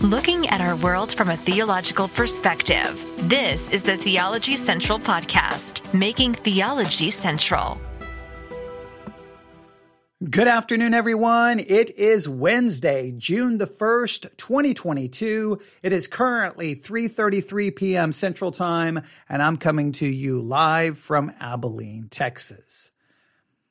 looking at our world from a theological perspective. This is the Theology Central Podcast, making theology central. Good afternoon, everyone. It is Wednesday, June the 1st, 2022. It is currently 3.33 p.m. Central Time, and I'm coming to you live from Abilene, Texas.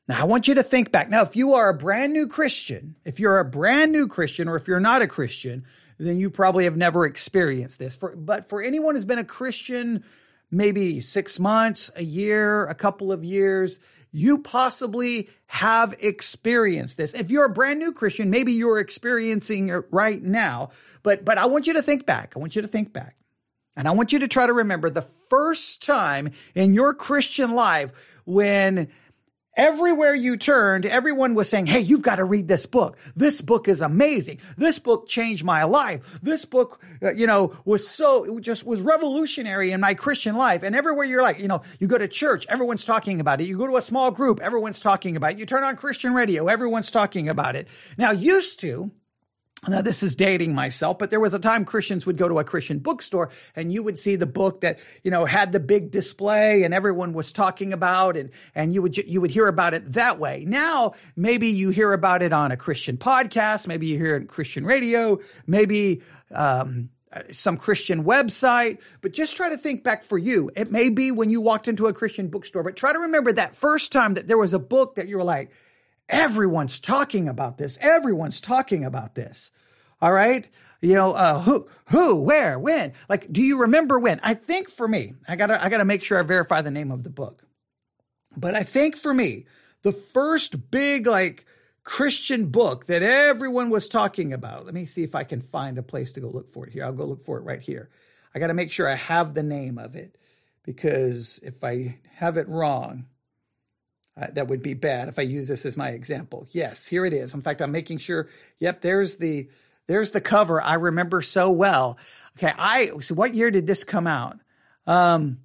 Now, I want you to think back. Now, if you are a brand new Christian, if you're a brand new Christian, or if you're not a Christian, then you probably have never experienced this. For, but for anyone who's been a Christian, maybe six months, a year, a couple of years, you possibly have experienced this. If you're a brand new Christian, maybe you're experiencing it right now. But, but I want you to think back. I want you to think back. And I want you to try to remember the first time in your Christian life when Everywhere you turned, everyone was saying, Hey, you've got to read this book. This book is amazing. This book changed my life. This book, uh, you know, was so, it just was revolutionary in my Christian life. And everywhere you're like, you know, you go to church, everyone's talking about it. You go to a small group, everyone's talking about it. You turn on Christian radio, everyone's talking about it. Now, used to, now, this is dating myself, but there was a time Christians would go to a Christian bookstore and you would see the book that, you know, had the big display and everyone was talking about and, and you would, you would hear about it that way. Now, maybe you hear about it on a Christian podcast. Maybe you hear it on Christian radio. Maybe, um, some Christian website, but just try to think back for you. It may be when you walked into a Christian bookstore, but try to remember that first time that there was a book that you were like, Everyone's talking about this. Everyone's talking about this. All right. You know, uh, who, who, where, when? Like, do you remember when? I think for me, I gotta, I gotta make sure I verify the name of the book. But I think for me, the first big, like, Christian book that everyone was talking about. Let me see if I can find a place to go look for it here. I'll go look for it right here. I got to make sure I have the name of it because if I have it wrong, uh, that would be bad if I use this as my example. Yes, here it is. In fact, I'm making sure. Yep, there's the there's the cover. I remember so well. Okay, I so what year did this come out? Um,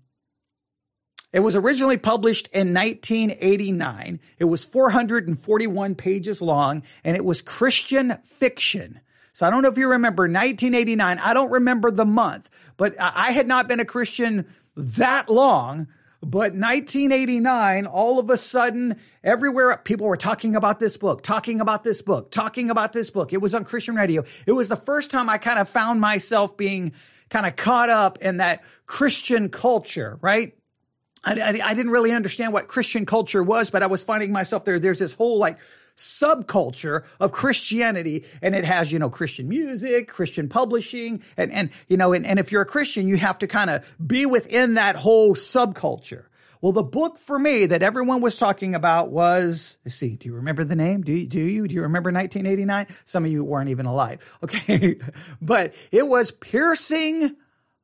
it was originally published in 1989. It was 441 pages long, and it was Christian fiction. So I don't know if you remember 1989. I don't remember the month, but I had not been a Christian that long but 1989, all of a sudden, everywhere people were talking about this book, talking about this book, talking about this book. It was on Christian radio. It was the first time I kind of found myself being kind of caught up in that Christian culture, right? I, I, I, didn't really understand what Christian culture was, but I was finding myself there. There's this whole like subculture of Christianity. And it has, you know, Christian music, Christian publishing. And, and, you know, and, and if you're a Christian, you have to kind of be within that whole subculture. Well, the book for me that everyone was talking about was, let's see, do you remember the name? Do you, do you, do you remember 1989? Some of you weren't even alive. Okay. but it was Piercing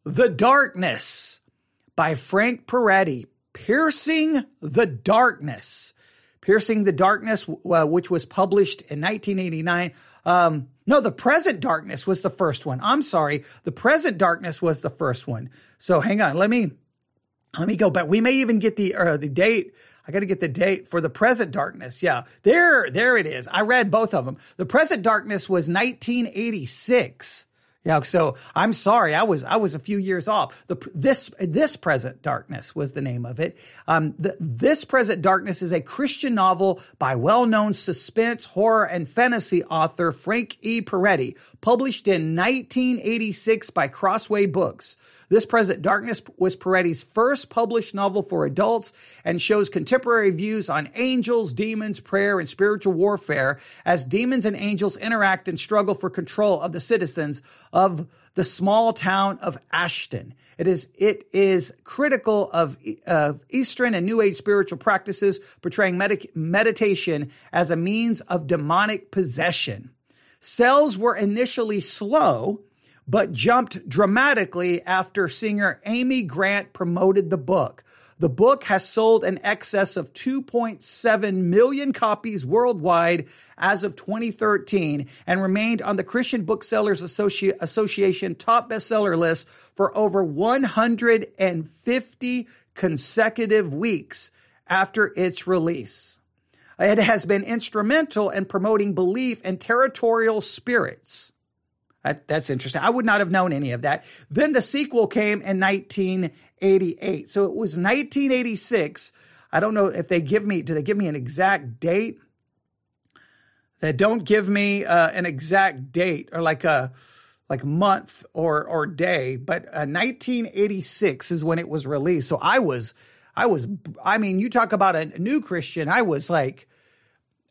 the Darkness by Frank Peretti. Piercing the Darkness. Piercing the Darkness, uh, which was published in 1989. Um, no, The Present Darkness was the first one. I'm sorry. The Present Darkness was the first one. So hang on. Let me, let me go back. We may even get the, uh, the date. I got to get the date for the present darkness. Yeah, there, there it is. I read both of them. The present darkness was 1986. Yeah, so I'm sorry, I was I was a few years off. The this this present darkness was the name of it. Um, the, this present darkness is a Christian novel by well-known suspense, horror, and fantasy author Frank E. Peretti, published in 1986 by Crossway Books. This Present Darkness was Peretti's first published novel for adults and shows contemporary views on angels, demons, prayer, and spiritual warfare as demons and angels interact and struggle for control of the citizens of the small town of Ashton. It is, it is critical of, uh, Eastern and New Age spiritual practices, portraying med- meditation as a means of demonic possession. Sales were initially slow, but jumped dramatically after singer Amy Grant promoted the book. The book has sold an excess of 2.7 million copies worldwide as of 2013 and remained on the Christian Booksellers Associ- Association top bestseller list for over 150 consecutive weeks after its release. It has been instrumental in promoting belief in territorial spirits That, that's interesting. I would not have known any of that. Then the sequel came in 1988. So it was 1986. I don't know if they give me, do they give me an exact date? They don't give me uh, an exact date or like a, like month or or day, but uh, 1986 is when it was released. So I was, I was, I mean, you talk about a new Christian. I was like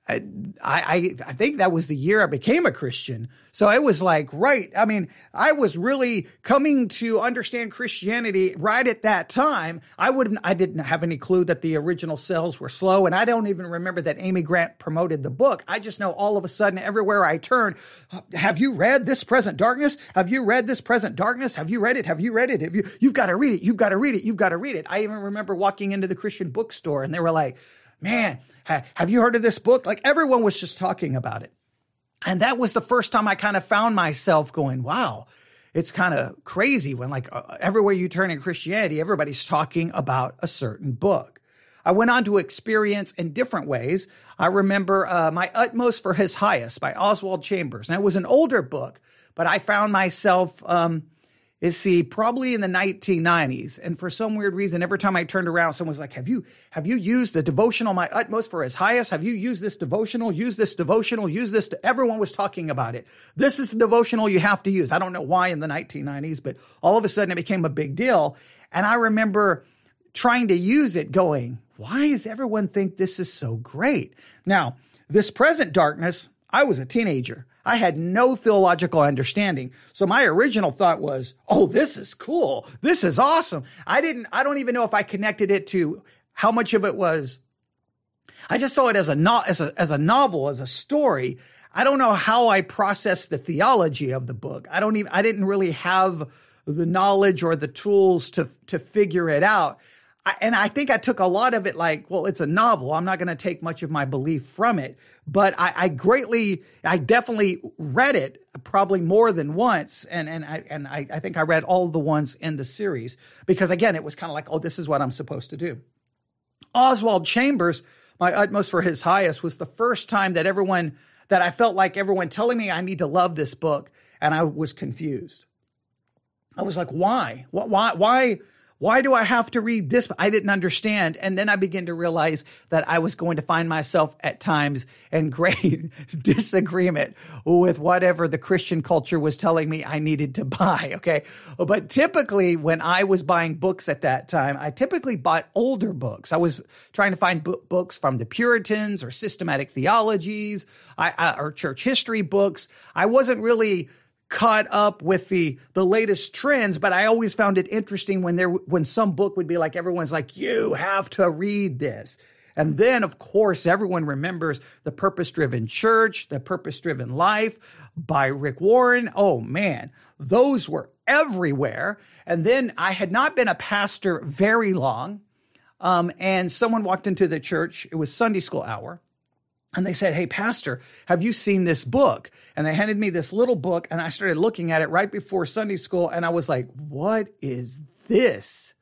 I, I, I think that was the year I became a Christian. So it was like, right. I mean, I was really coming to understand Christianity right at that time. I wouldn't, I didn't have any clue that the original sales were slow. And I don't even remember that Amy Grant promoted the book. I just know all of a sudden, everywhere I turn, have you read this present darkness? Have you read this present darkness? Have you read it? Have you read it? Have you, you've got to read it. You've got to read it. You've got to read it. I even remember walking into the Christian bookstore and they were like, man, have you heard of this book? Like everyone was just talking about it. And that was the first time I kind of found myself going, wow, it's kind of crazy when like uh, everywhere you turn in Christianity, everybody's talking about a certain book. I went on to experience in different ways. I remember uh, My Utmost for His Highest by Oswald Chambers. And it was an older book, but I found myself um, is see probably in the 1990s and for some weird reason every time i turned around someone was like have you have you used the devotional my utmost for his highest have you used this devotional use this devotional use this everyone was talking about it. This is the devotional you have to use. I don't know why in the 1990s but all of a sudden it became a big deal. And i remember trying to use it going why does everyone think this is so great? Now this present darkness i was a teenager I had no theological understanding. So my original thought was, oh, this is cool. This is awesome. I didn't, I don't even know if I connected it to how much of it was. I just saw it as a, no, as a, as a novel, as a story. I don't know how I processed the theology of the book. I don't even, I didn't really have the knowledge or the tools to, to figure it out. I, and I think I took a lot of it like, well, it's a novel. I'm not going to take much of my belief from it. But I, I, greatly, I definitely read it probably more than once. And, and I, and I, I think I read all the ones in the series because again, it was kind of like, oh, this is what I'm supposed to do. Oswald Chambers, my utmost for his highest, was the first time that everyone, that I felt like everyone telling me I need to love this book. And I was confused. I was like, why? Why, why, why do I have to read this? I didn't understand. And then I began to realize that I was going to find myself at times in great disagreement with whatever the Christian culture was telling me I needed to buy. Okay. But typically when I was buying books at that time, I typically bought older books. I was trying to find books from the Puritans or systematic theologies I, I, or church history books. I wasn't really caught up with the the latest trends but i always found it interesting when there when some book would be like everyone's like you have to read this. And then of course everyone remembers the purpose driven church the purpose driven life by rick warren. Oh man those were everywhere. And then i had not been a pastor very long um, and someone walked into the church. It was sunday school hour and they said, Hey, Pastor, have you seen this book? And they handed me this little book, and I started looking at it right before Sunday school, and I was like, What is this?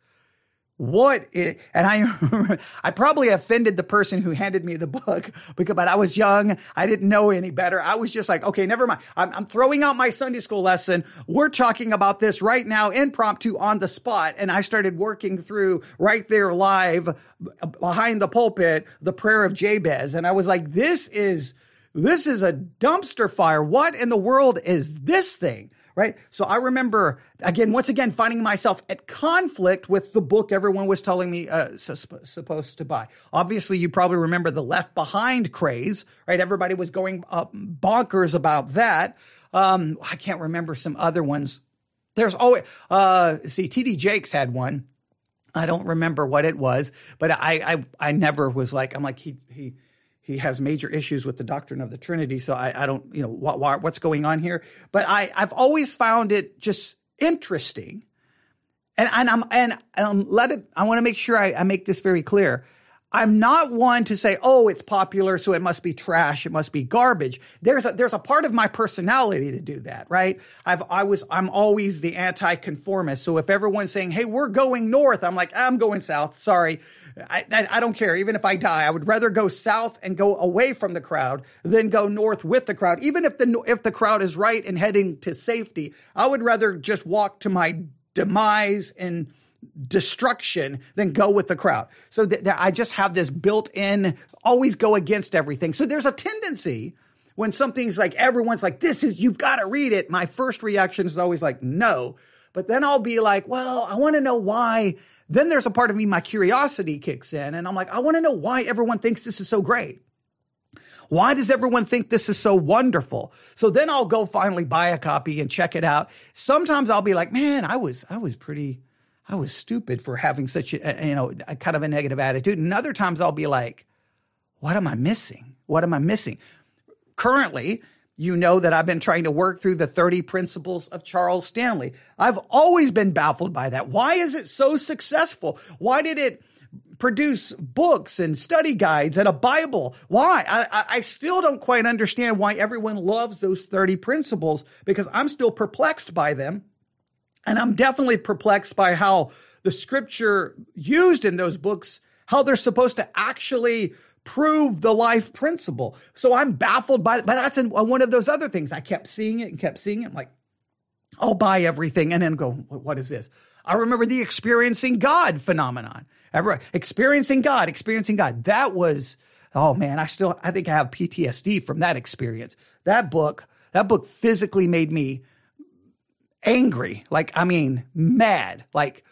What and I, I probably offended the person who handed me the book because, but I was young. I didn't know any better. I was just like, okay, never mind. I'm, I'm throwing out my Sunday school lesson. We're talking about this right now, impromptu on the spot. And I started working through right there live behind the pulpit, the prayer of Jabez. And I was like, this is, this is a dumpster fire. What in the world is this thing? Right? So I remember again, once again, finding myself at conflict with the book everyone was telling me uh, supposed to buy. Obviously, you probably remember the Left Behind craze, right? Everybody was going up bonkers about that. Um, I can't remember some other ones. There's always, uh, see, TD Jakes had one. I don't remember what it was, but I, I, I never was like, I'm like, he, he, he has major issues with the doctrine of the Trinity. So I, I don't, you know, what, what, what's going on here. But I, I've always found it just interesting. And, and I'm, and um, let it, I want to make sure I, I make this very clear. I'm not one to say, oh, it's popular, so it must be trash, it must be garbage. There's a there's a part of my personality to do that, right? I've I was I'm always the anti-conformist. So if everyone's saying, hey, we're going north, I'm like, I'm going south. Sorry. I, I, I don't care. Even if I die, I would rather go south and go away from the crowd than go north with the crowd. Even if the if the crowd is right and heading to safety, I would rather just walk to my demise and destruction than go with the crowd. So th- th- I just have this built in, always go against everything. So there's a tendency when something's like, everyone's like, this is, you've got to read it. My first reaction is always like, no. But then I'll be like, well, I want to know why. Then there's a part of me, my curiosity kicks in, and I'm like, I want to know why everyone thinks this is so great. Why does everyone think this is so wonderful? So then I'll go finally buy a copy and check it out. Sometimes I'll be like, man, I was, I was pretty, I was stupid for having such a, you know, a kind of a negative attitude. And other times I'll be like, what am I missing? What am I missing? Currently, you know that I've been trying to work through the 30 principles of Charles Stanley. I've always been baffled by that. Why is it so successful? Why did it produce books and study guides and a Bible? Why? I, I still don't quite understand why everyone loves those 30 principles because I'm still perplexed by them. And I'm definitely perplexed by how the scripture used in those books, how they're supposed to actually prove the life principle. So I'm baffled by, but that's one of those other things. I kept seeing it and kept seeing it. I'm like, I'll buy everything and then go, what is this? I remember the experiencing God phenomenon. Ever experiencing God, experiencing God. That was, oh man, I still, I think I have PTSD from that experience. That book, that book physically made me angry. Like, I mean, mad, like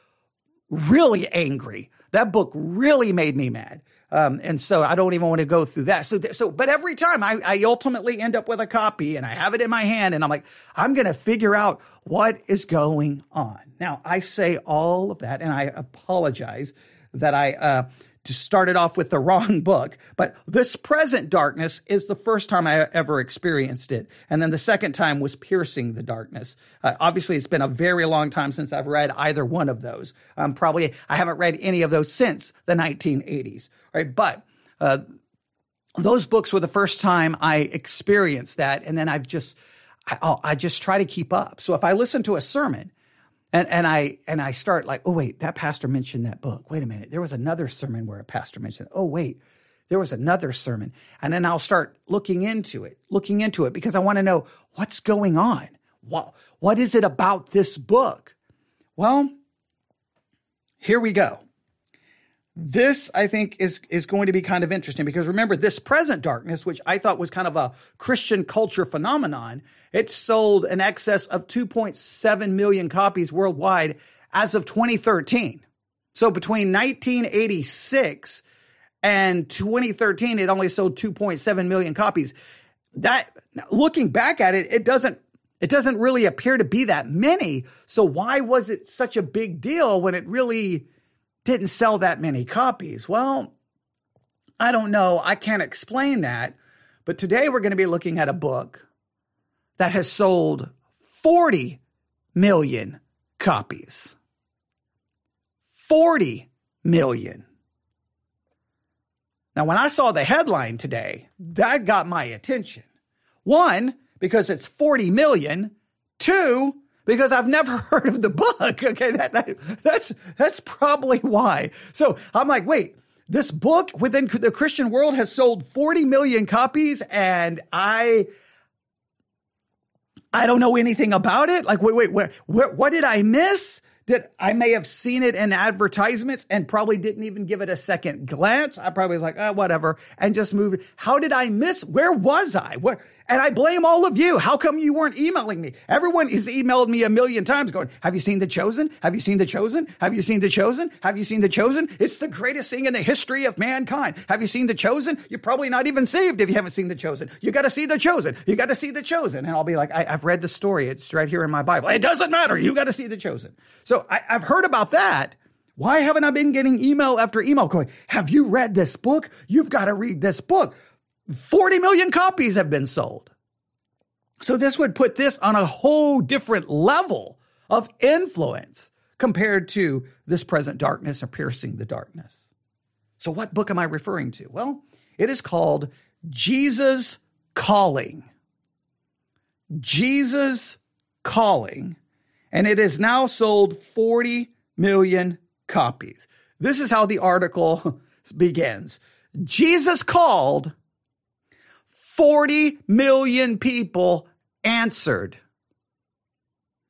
really angry. That book really made me mad. Um, and so I don't even want to go through that. So, so, but every time I, I ultimately end up with a copy and I have it in my hand and I'm like, I'm going to figure out what is going on. Now I say all of that and I apologize that I, uh, started off with the wrong book, but this present darkness is the first time I ever experienced it. And then the second time was piercing the darkness. Uh, obviously, it's been a very long time since I've read either one of those. Um, probably I haven't read any of those since the 1980s, right? But, uh, those books were the first time I experienced that. And then I've just, I, I just try to keep up. So if I listen to a sermon and, and I and I start like, oh wait, that pastor mentioned that book. Wait a minute, there was another sermon where a pastor mentioned. Oh wait, there was another sermon, and then I'll start looking into it, looking into it because I want to know what's going on. What what is it about this book? Well, here we go. This, I think, is, is going to be kind of interesting because remember, this present darkness, which I thought was kind of a Christian culture phenomenon, it sold an excess of 2.7 million copies worldwide as of 2013. So between 1986 and 2013, it only sold 2.7 million copies. That, looking back at it, it doesn't it doesn't really appear to be that many. So why was it such a big deal when it really didn't sell that many copies. Well, I don't know. I can't explain that. But today we're going to be looking at a book that has sold 40 million copies. 40 million. Now, when I saw the headline today, that got my attention. One, because it's 40 million. Two, because I've never heard of the book. Okay, that, that that's that's probably why. So I'm like, wait, this book within the Christian world has sold 40 million copies, and I I don't know anything about it. Like, wait, wait, where, where what did I miss? that I may have seen it in advertisements and probably didn't even give it a second glance. I probably was like, oh, whatever, and just moved. How did I miss? Where was I? Where? And I blame all of you. How come you weren't emailing me? Everyone has emailed me a million times going, have you seen The Chosen? Have you seen The Chosen? Have you seen The Chosen? Have you seen The Chosen? It's the greatest thing in the history of mankind. Have you seen The Chosen? You're probably not even saved if you haven't seen The Chosen. You got to see The Chosen. You got to see The Chosen. And I'll be like, I, have read the story. It's right here in my Bible. It doesn't matter. You got to see The Chosen. So I, I've heard about that. Why haven't I been getting email after email going, have you read this book? You've got to read this book. 40 million copies have been sold. So this would put this on a whole different level of influence compared to this present darkness or piercing the darkness. So, what book am I referring to? Well, it is called Jesus Calling. Jesus Calling. And it has now sold 40 million copies. This is how the article begins Jesus called, 40 million people answered.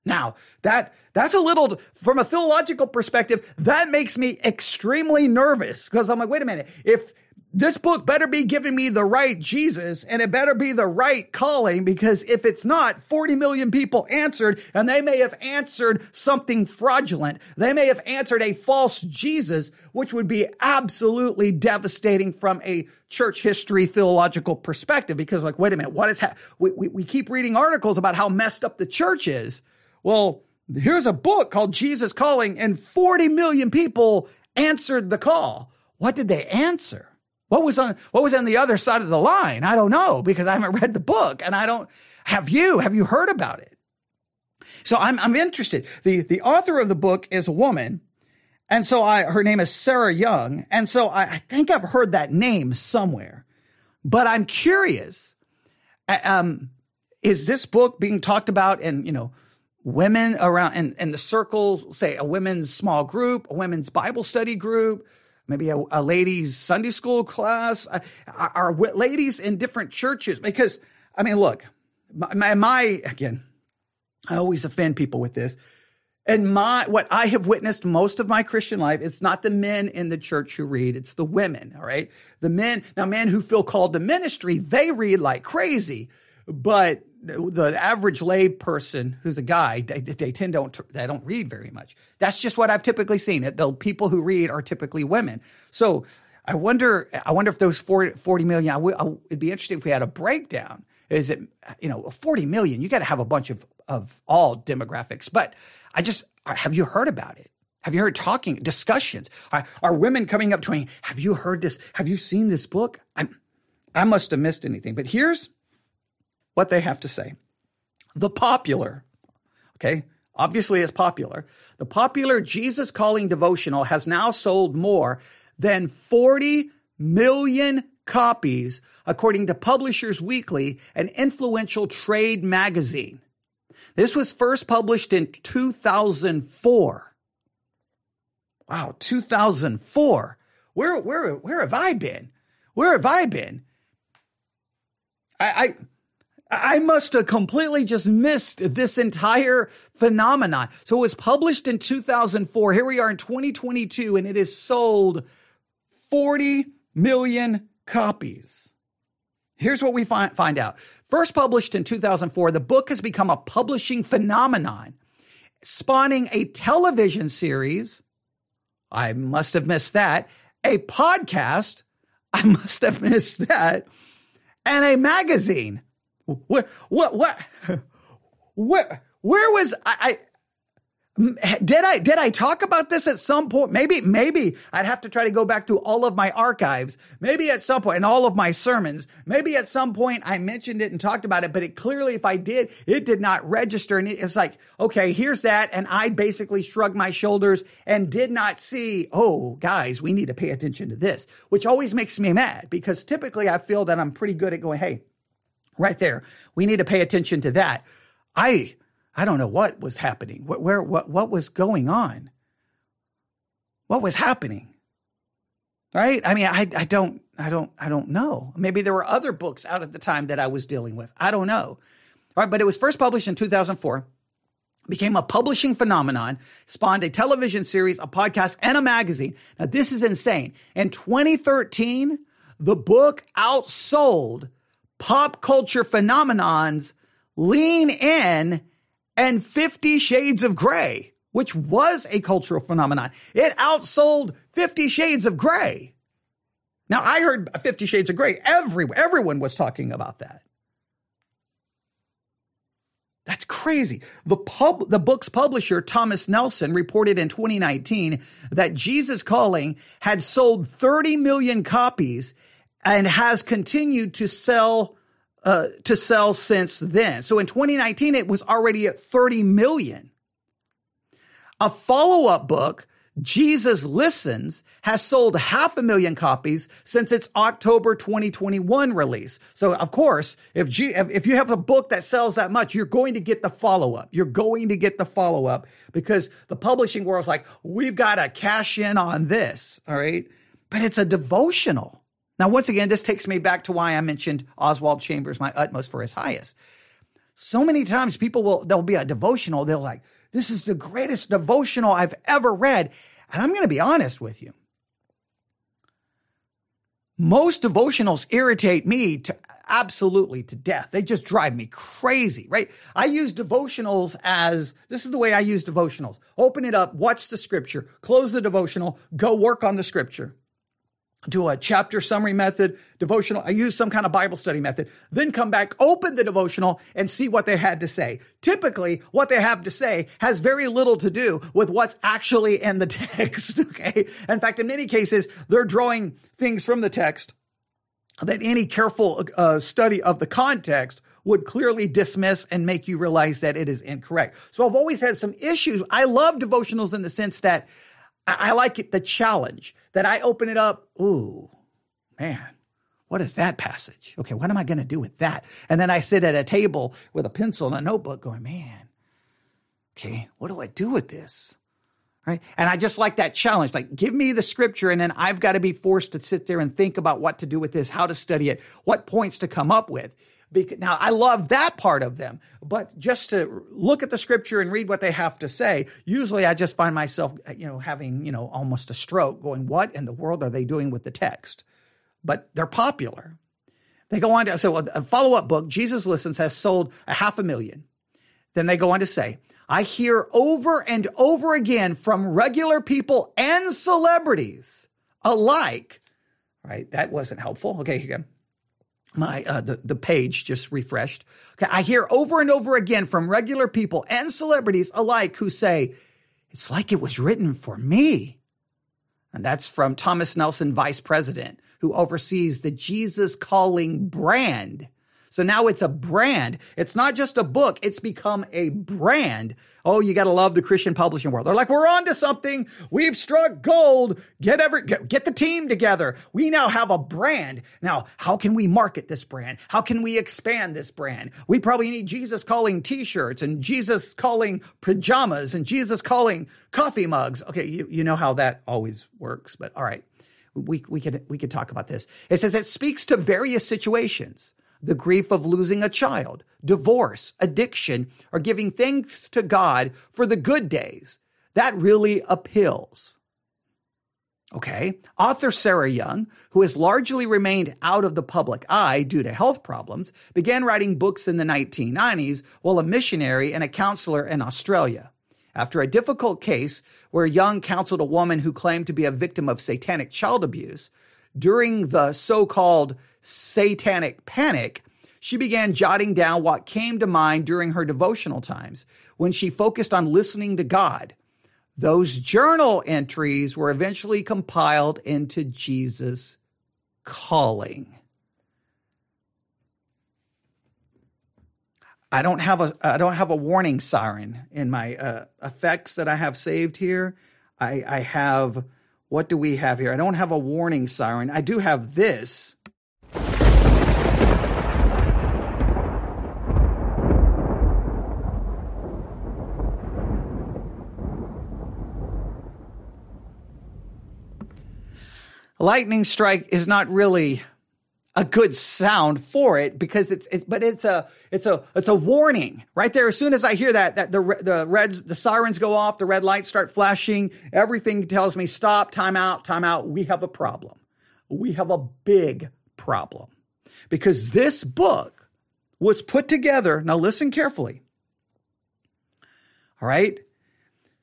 Now, that that's a little from a theological perspective, that makes me extremely nervous because I'm like, wait a minute, if this book better be giving me the right Jesus and it better be the right calling because if it's not, 40 million people answered and they may have answered something fraudulent. They may have answered a false Jesus, which would be absolutely devastating from a church history theological perspective because like, wait a minute, what is, ha- we, we, we keep reading articles about how messed up the church is. Well, here's a book called Jesus Calling and 40 million people answered the call. What did they answer? What was on what was on the other side of the line? I don't know because I haven't read the book and I don't have you have you heard about it? So I'm I'm interested. The the author of the book is a woman and so I her name is Sarah Young and so I, I think I've heard that name somewhere. But I'm curious um is this book being talked about in, you know, women around in, in the circles, say a women's small group, a women's Bible study group, maybe a, a ladies Sunday school class, uh, are, ladies in different churches? Because I mean, look, my, my again, I always offend people with this. And my, what I have witnessed most of my Christian life, it's not the men in the church who read, it's the women, all right? The men, now men who feel called to ministry, they read like crazy, but the average lay person who's a guy, they, they tend don't they don't read very much. That's just what I've typically seen. The people who read are typically women. So I wonder, I wonder if those 40, 40 million. I w- I, it'd be interesting if we had a breakdown. Is it you know 40 million? You got to have a bunch of of all demographics. But I just have you heard about it? Have you heard talking discussions? Are, are women coming up to me? Have you heard this? Have you seen this book? I I must have missed anything. But here's what they have to say. The popular, okay, obviously it's popular. The popular Jesus Calling devotional has now sold more than 40 million copies, according to Publishers Weekly, an influential trade magazine. This was first published in 2004. Wow, 2004. Where, where, where have I been? Where have I been? I, I I must have completely just missed this entire phenomenon. So it was published in 2004. Here we are in 2022 and it has sold 40 million copies. Here's what we find, find out. First published in 2004, the book has become a publishing phenomenon, spawning a television series. I must have missed that. A podcast. I must have missed that. And a magazine. What? What? What? Where? Where was I, I? Did I did I talk about this at some point? Maybe maybe I'd have to try to go back to all of my archives. Maybe at some point in all of my sermons. Maybe at some point I mentioned it and talked about it. But it clearly, if I did, it did not register. And it's like, okay, here's that, and I basically shrugged my shoulders and did not see. Oh, guys, we need to pay attention to this, which always makes me mad because typically I feel that I'm pretty good at going, hey right there. We need to pay attention to that. I I don't know what was happening. What where what what was going on? What was happening? Right? I mean, I I don't I don't I don't know. Maybe there were other books out at the time that I was dealing with. I don't know. All right, but it was first published in 2004 became a publishing phenomenon, spawned a television series, a podcast, and a magazine. Now, this is insane. In 2013, the book outsold pop culture phenomenons lean in and 50 shades of gray, which was a cultural phenomenon. It outsold 50 shades of gray. Now I heard 50 shades of gray. Every, everyone was talking about that. That's crazy. The pub, the book's publisher, Thomas Nelson, reported in 2019 that Jesus Calling had sold 30 million copies and has continued to sell uh, to sell since then. So in 2019, it was already at 30 million. A follow up book, Jesus Listens has sold half a million copies since its October 2021 release. So, of course, if, G- if you have a book that sells that much, you're going to get the follow up. You're going to get the follow up because the publishing world's like, we've got to cash in on this. All right. But it's a devotional. Now, once again, this takes me back to why I mentioned Oswald Chambers, my utmost for his highest. So many times people will, there'll be a devotional. They'll like, this is the greatest devotional I've ever read. And I'm going to be honest with you. Most devotionals irritate me to absolutely to death. They just drive me crazy, right? I use devotionals as this is the way I use devotionals. Open it up, watch the scripture, close the devotional, go work on the scripture do a chapter summary method, devotional. I use some kind of Bible study method, then come back, open the devotional and see what they had to say. Typically, what they have to say has very little to do with what's actually in the text. Okay. In fact, in many cases, they're drawing things from the text that any careful uh, study of the context would clearly dismiss and make you realize that it is incorrect. So I've always had some issues. I love devotionals in the sense that I, I like it, the challenge that I open it up. Ooh, man, what is that passage? Okay, what am I going to do with that? And then I sit at a table with a pencil and a notebook going, man, okay, what do I do with this? Right. And I just like that challenge. Like, give me the scripture, and then I've got to be forced to sit there and think about what to do with this, how to study it, what points to come up with. Because, now, I love that part of them, but just to look at the scripture and read what they have to say, usually I just find myself, you know, having, you know, almost a stroke going, what in the world are they doing with the text? But they're popular. They go on to, so a follow up book, Jesus Listens, has sold a half a million. Then they go on to say, I hear over and over again from regular people and celebrities alike, right? That wasn't helpful. Okay, here my uh, the the page just refreshed. Okay, I hear over and over again from regular people and celebrities alike who say it's like it was written for me. And that's from Thomas Nelson, vice president, who oversees the Jesus Calling brand so now it's a brand. It's not just a book. It's become a brand. Oh, you got to love the Christian publishing world. They're like, we're on to something. We've struck gold. Get every, get, get the team together. We now have a brand. Now, how can we market this brand? How can we expand this brand? We probably need Jesus calling t-shirts and Jesus calling pajamas and Jesus calling coffee mugs. Okay. You, you know how that always works, but all right. We, we could, we could talk about this. It says it speaks to various situations the grief of losing a child, divorce, addiction, or giving thanks to God for the good days. That really appeals. Okay. Author Sarah Young, who has largely remained out of the public eye due to health problems, began writing books in the 1990s while a missionary and a counselor in Australia. After a difficult case where Young counseled a woman who claimed to be a victim of satanic child abuse, during the so called satanic panic, she began jotting down what came to mind during her devotional times when she focused on listening to God. Those journal entries were eventually compiled into Jesus Calling. I don't have a I don't have a warning siren in my uh, effects that I have saved here. I, I have what do we have here? I don't have a warning siren. I do have this. Lightning strike is not really a good sound for it because it's it's but it's a it's a it's a warning right there. As soon as i hear that that the the reds the sirens go off the red lights start flashing everything tells me stop time out time out. We have a problem. We have a big problem. Because this book was put together now listen carefully. All right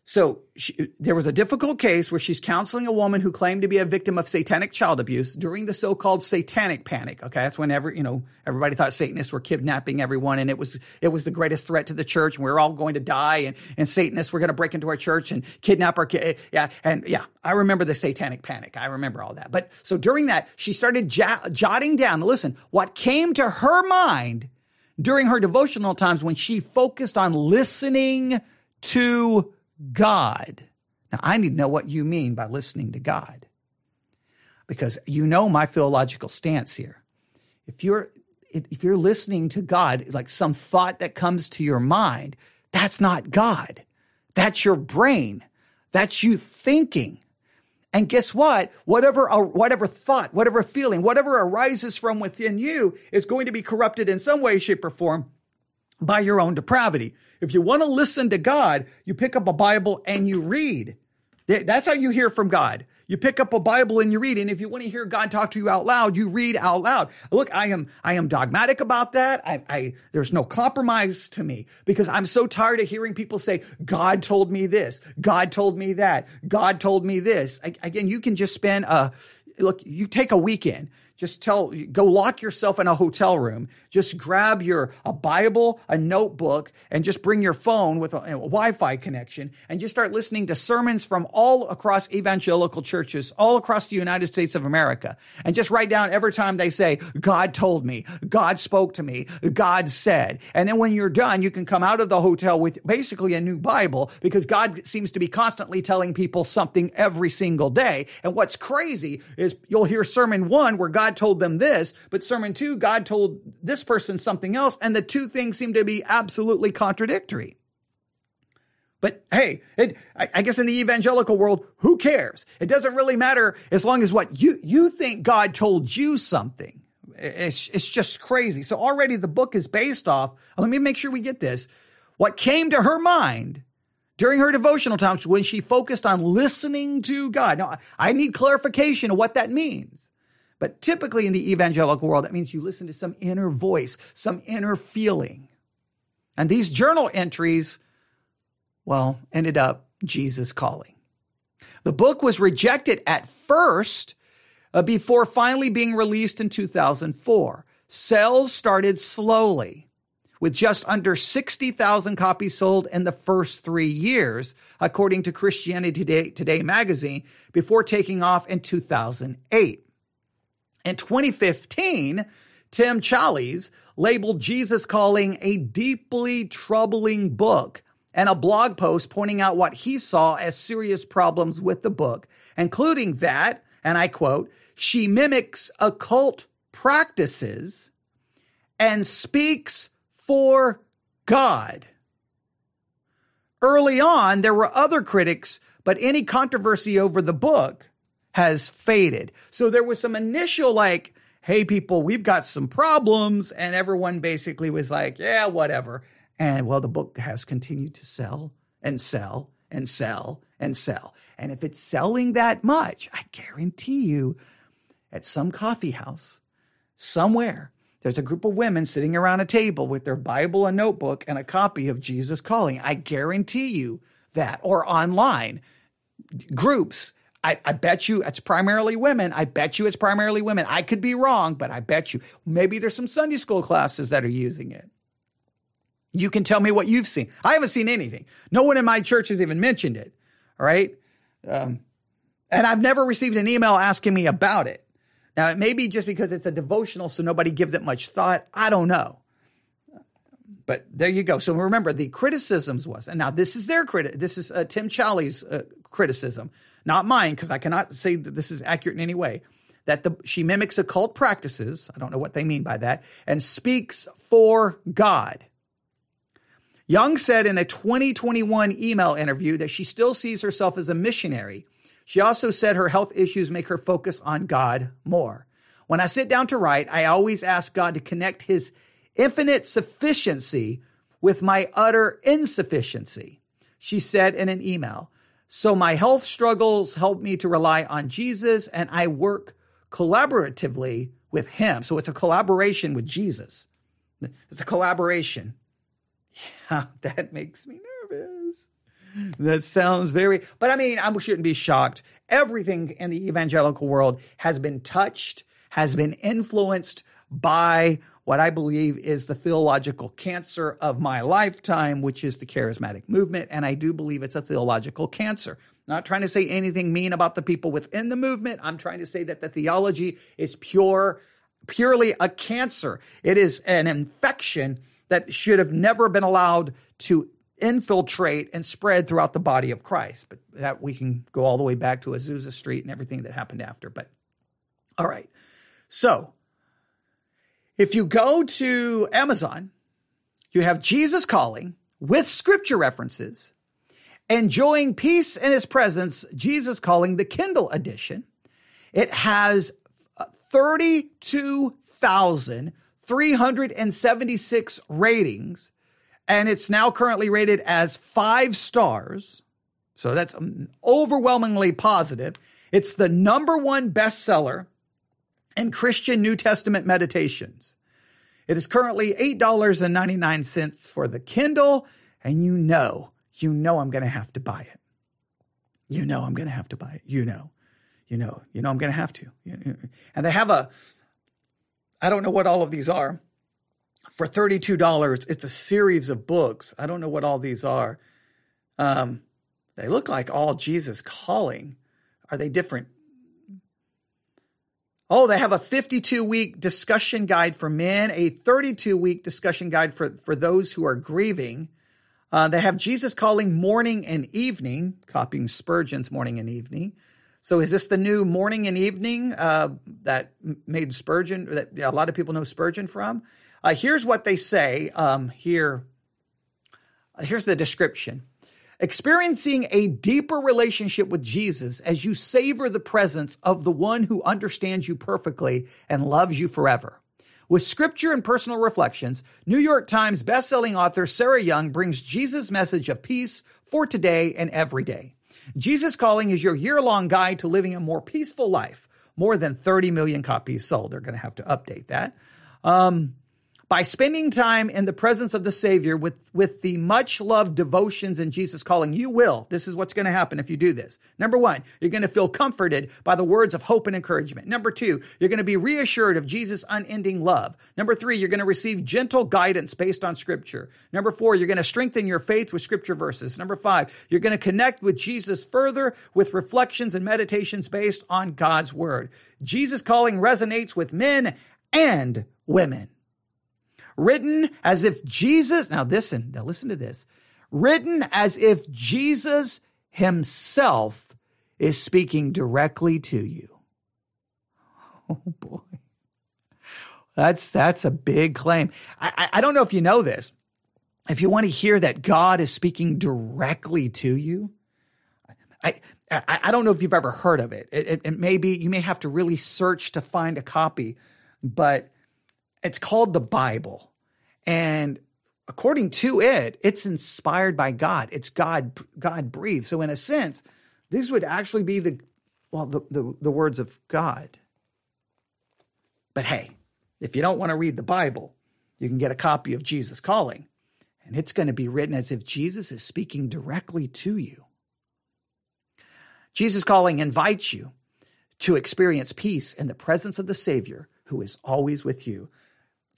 so she, there was a difficult case where she's counseling a woman who claimed to be a victim of satanic child abuse during the so-called satanic panic. Okay, that's whenever you know everybody thought Satanists were kidnapping everyone, and it was it was the greatest threat to the church, and we are all going to die, and and Satanists were going to break into our church and kidnap our kid. Eh, yeah, and yeah, I remember the satanic panic. I remember all that. But so during that, she started j- jotting down. Listen, what came to her mind during her devotional times when she focused on listening to God. Now, I need to know what you mean by listening to God because you know my theological stance here. If you're if you're listening to God, like some thought that comes to your mind, that's not God. That's your brain. That's you thinking. And guess what? Whatever, uh, whatever thought, whatever feeling, whatever arises from within you is going to be corrupted in some way, shape, or form by your own depravity. If you want to listen to God, you pick up a Bible and you read. That's how you hear from God. You pick up a Bible and you read. And if you want to hear God talk to you out loud, you read out loud. Look, I am, I am dogmatic about that. I, I, there's no compromise to me because I'm so tired of hearing people say, God told me this. God told me that. God told me this. I, again, you can just spend a, look, you take a weekend just tell, go lock yourself in a hotel room. Just grab your, a Bible, a notebook, and just bring your phone with a, a Wi-Fi connection and just start listening to sermons from all across evangelical churches, all across the United States of America. And just write down every time they say, God told me, God spoke to me, God said. And then when you're done, you can come out of the hotel with basically a new Bible because God seems to be constantly telling people something every single day. And what's crazy is you'll hear sermon one where God God told them this, but sermon two, God told this person something else, and the two things seem to be absolutely contradictory. But hey, it, I, guess in the evangelical world, who cares? It doesn't really matter as long as what you, you think God told you something. It's, it's just crazy. So already the book is based off, let me make sure we get this. What came to her mind during her devotional times when she focused on listening to God. Now, I need clarification of what that means. But typically in the evangelical world, that means you listen to some inner voice, some inner feeling. And these journal entries, well, ended up Jesus calling. The book was rejected at first uh, before finally being released in 2004. Sales started slowly with just under 60,000 copies sold in the first three years, according to Christianity Today, Today magazine, before taking off in 2008. In 2015, Tim Challies labeled Jesus Calling a deeply troubling book and a blog post pointing out what he saw as serious problems with the book, including that, and I quote, she mimics occult practices and speaks for God. Early on, there were other critics, but any controversy over the book has faded. So there was some initial like, hey, people, we've got some problems. And everyone basically was like, yeah, whatever. And well, the book has continued to sell and sell and sell and sell. And if it's selling that much, I guarantee you at some coffee house somewhere, there's a group of women sitting around a table with their Bible, a notebook, and a copy of Jesus Calling. I guarantee you that. Or online groups I, I bet you it's primarily women. I bet you it's primarily women. I could be wrong, but I bet you maybe there's some Sunday school classes that are using it. You can tell me what you've seen. I haven't seen anything. No one in my church has even mentioned it. All right. Um, and I've never received an email asking me about it. Now, it may be just because it's a devotional, so nobody gives it much thought. I don't know. But there you go. So remember, the criticisms was, and now this is their credit. This is uh, Tim Challies' uh, criticism not mine, because I cannot say that this is accurate in any way, that the, she mimics occult practices, I don't know what they mean by that, and speaks for God. Young said in a 2021 email interview that she still sees herself as a missionary. She also said her health issues make her focus on God more. When I sit down to write, I always ask God to connect his infinite sufficiency with my utter insufficiency. She said in an email, so my health struggles help me to rely on Jesus and I work collaboratively with him. So it's a collaboration with Jesus. It's a collaboration. Yeah, that makes me nervous. That sounds very, but I mean, I shouldn't be shocked. Everything in the evangelical world has been touched, has been influenced by what I believe is the theological cancer of my lifetime, which is the charismatic movement. And I do believe it's a theological cancer. Not trying to say anything mean about the people within the movement. I'm trying to say that the theology is pure, purely a cancer. It is an infection that should have never been allowed to infiltrate and spread throughout the body of Christ. But that we can go all the way back to Azusa Street and everything that happened after. But all right. So if you go to Amazon, you have Jesus calling with scripture references, enjoying peace in his presence, Jesus calling the Kindle edition. It has uh, 32,376 ratings, and it's now currently rated as five stars. So that's um, overwhelmingly positive. It's the number one bestseller in Christian New Testament meditations. It is currently $8.99 for the Kindle, and you know, you know I'm going to have to buy it. You know I'm going to have to buy it. You know you know, you know, I'm going to have to. And they have a, I don't know what all of these are. For $32, it's a series of books. I don't know what all these are. Um, they look like all Jesus calling. Are they different? Oh, they have a 52 week discussion guide for men, a 32 week discussion guide for, for those who are grieving. Uh, they have Jesus calling morning and evening, copying Spurgeon's morning and evening. So is this the new morning and evening uh, that made Spurgeon, that a lot of people know Spurgeon from? Uh, here's what they say um, here. Here's the description. Experiencing a deeper relationship with Jesus as you savor the presence of the one who understands you perfectly and loves you forever. With scripture and personal reflections, New York Times bestselling author Sarah Young brings Jesus' message of peace for today and every day. Jesus Calling is your year long guide to living a more peaceful life. More than 30 million copies sold. They're going to have to update that. Um, by spending time in the presence of the Savior with, with the much loved devotions in Jesus calling, you will. This is what's going to happen if you do this. Number one, you're going to feel comforted by the words of hope and encouragement. Number two, you're going to be reassured of Jesus' unending love. Number three, you're going to receive gentle guidance based on scripture. Number four, you're going to strengthen your faith with scripture verses. Number five, you're going to connect with Jesus further with reflections and meditations based on God's word. Jesus calling resonates with men and women written as if Jesus, now listen, now listen to this, written as if Jesus himself is speaking directly to you. Oh boy. That's that's a big claim. I, I, I don't know if you know this. If you want to hear that God is speaking directly to you, I, I, I don't know if you've ever heard of it. It, it. it may be you may have to really search to find a copy, but it's called the Bible. And according to it, it's inspired by God. It's God, God breathed. So in a sense, these would actually be the, well, the, the, the words of God. But hey, if you don't want to read the Bible, you can get a copy of Jesus Calling, and it's going to be written as if Jesus is speaking directly to you. Jesus Calling invites you to experience peace in the presence of the Savior who is always with you.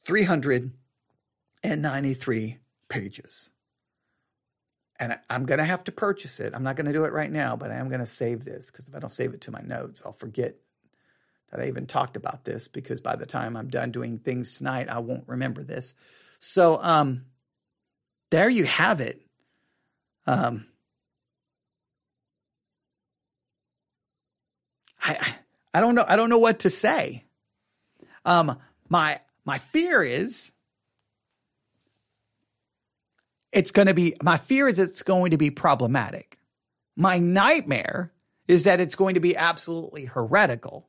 393 pages. And I'm going to have to purchase it. I'm not going to do it right now, but I am going to save this because if I don't save it to my notes, I'll forget that I even talked about this because by the time I'm done doing things tonight, I won't remember this. So, um, there you have it. Um, I, I don't know. I don't know what to say. Um, my, my fear is it's going to be, my fear is it's going to be problematic. My nightmare is that it's going to be absolutely heretical.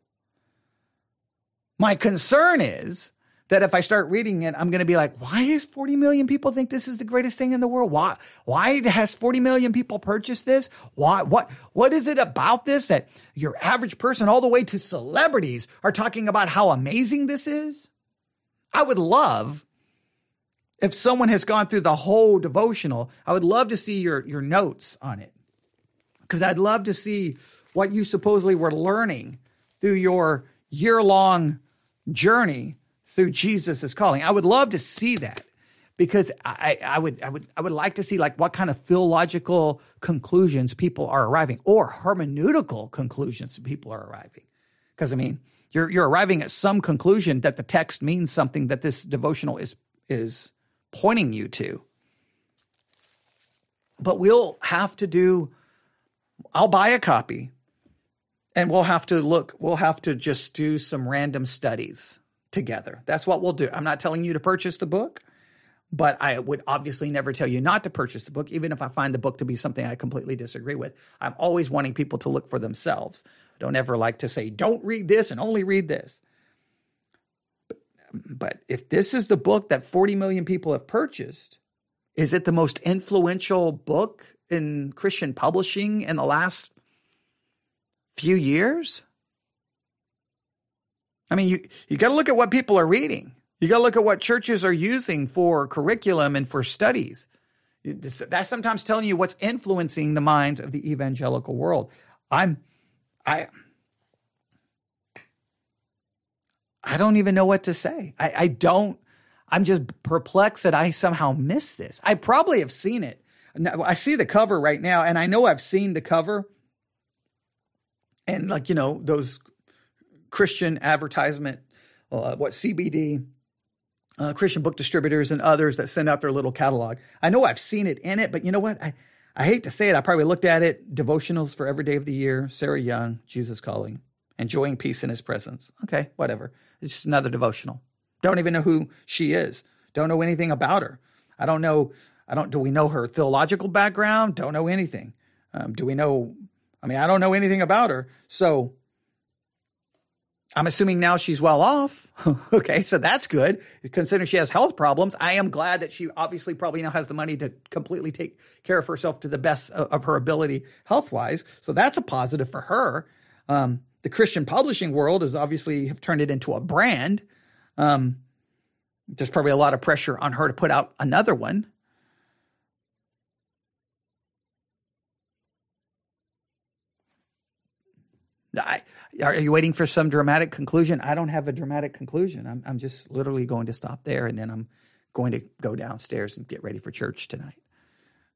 My concern is that if I start reading it, I'm going to be like, why is 40 million people think this is the greatest thing in the world? Why, why has 40 million people purchased this? Why, what, what is it about this that your average person all the way to celebrities are talking about how amazing this is? I would love if someone has gone through the whole devotional, I would love to see your, your notes on it. Because I'd love to see what you supposedly were learning through your year long journey through Jesus' calling. I would love to see that because I, I would I would I would like to see like what kind of theological conclusions people are arriving or hermeneutical conclusions people are arriving. Because I mean, you're you're arriving at some conclusion that the text means something that this devotional is is pointing you to. but we'll have to do, I'll buy a copy and we'll have to look, we'll have to just do some random studies together. That's what we'll do. I'm not telling you to purchase the book, but I would obviously never tell you not to purchase the book, even if I find the book to be something I completely disagree with. I'm always wanting people to look for themselves. Don't ever like to say, don't read this and only read this. But, but if this is the book that 40 million people have purchased, is it the most influential book in Christian publishing in the last few years? I mean, you, you got to look at what people are reading. You got to look at what churches are using for curriculum and for studies. That's sometimes telling you what's influencing the minds of the evangelical world. I'm, I, I don't even know what to say. I, I don't, I'm just perplexed that I somehow missed this. I probably have seen it. I see the cover right now, and I know I've seen the cover. And like, you know, those Christian advertisement, uh, what CBD, uh, Christian book distributors, and others that send out their little catalog. I know I've seen it in it, but you know what? I, I hate to say it. I probably looked at it devotionals for every day of the year, Sarah Young, Jesus Calling, enjoying peace in his presence. Okay, whatever. It's just another devotional. Don't even know who she is. Don't know anything about her. I don't know. I don't. Do we know her theological background? Don't know anything. Um, do we know? I mean, I don't know anything about her. So I'm assuming now she's well off. okay, so that's good. Considering she has health problems, I am glad that she obviously probably now has the money to completely take care of herself to the best of her ability health wise. So that's a positive for her. Um, the Christian publishing world has obviously have turned it into a brand. Um, there's probably a lot of pressure on her to put out another one. I, are you waiting for some dramatic conclusion? I don't have a dramatic conclusion. I'm, I'm just literally going to stop there and then I'm going to go downstairs and get ready for church tonight.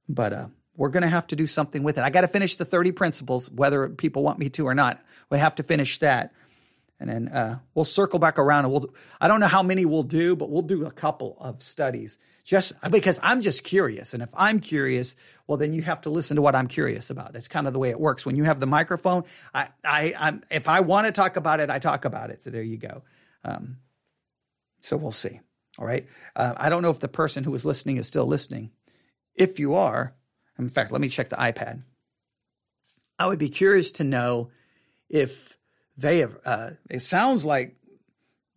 But uh, we're going to have to do something with it. I got to finish the 30 principles, whether people want me to or not. We have to finish that. And then uh, we'll circle back around and we'll, I don't know how many we'll do, but we'll do a couple of studies just because I'm just curious. And if I'm curious, well, then you have to listen to what I'm curious about. That's kind of the way it works. When you have the microphone, I, I, I'm, if I want to talk about it, I talk about it. So there you go. Um, so we'll see. All right. Uh, I don't know if the person who is listening is still listening. If you are, in fact, let me check the iPad. I would be curious to know if they have, uh, it sounds like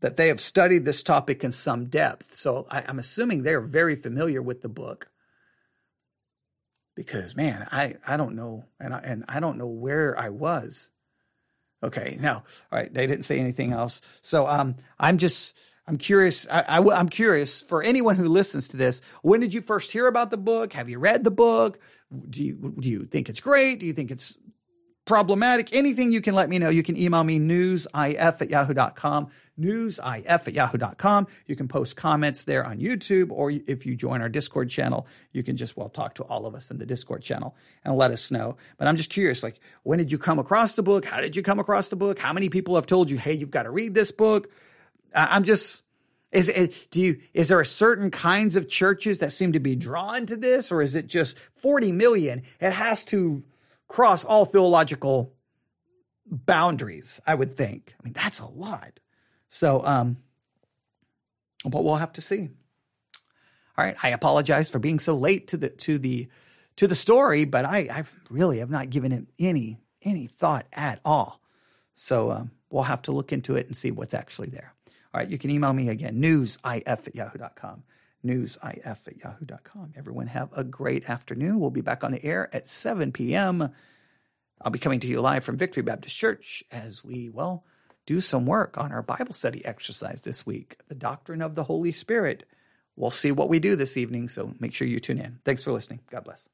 that they have studied this topic in some depth. So I, am assuming they're very familiar with the book. Because man, I, I don't know, and I, and I don't know where I was. Okay, now, all right, they didn't say anything else. So um, I'm just I'm curious. I, I, I'm curious for anyone who listens to this. When did you first hear about the book? Have you read the book? Do you do you think it's great? Do you think it's problematic, anything you can let me know. You can email me newsif at yahoo.com, newsif at yahoo.com. You can post comments there on YouTube, or if you join our Discord channel, you can just, well, talk to all of us in the Discord channel and let us know. But I'm just curious, like, when did you come across the book? How did you come across the book? How many people have told you, hey, you've got to read this book? I'm just, is it, do you, is there a certain kinds of churches that seem to be drawn to this, or is it just 40 million? It has to, cross all theological boundaries, I would think. I mean, that's a lot. So, um, but we'll have to see. All right, I apologize for being so late to the to the to the story, but I, I really have not given it any any thought at all. So um, we'll have to look into it and see what's actually there. All right, you can email me again, newsif at yahoo.com. Newsif at yahoo.com. Everyone have a great afternoon. We'll be back on the air at 7 p.m. I'll be coming to you live from Victory Baptist Church as we, well, do some work on our Bible study exercise this week, the doctrine of the Holy Spirit. We'll see what we do this evening, so make sure you tune in. Thanks for listening. God bless.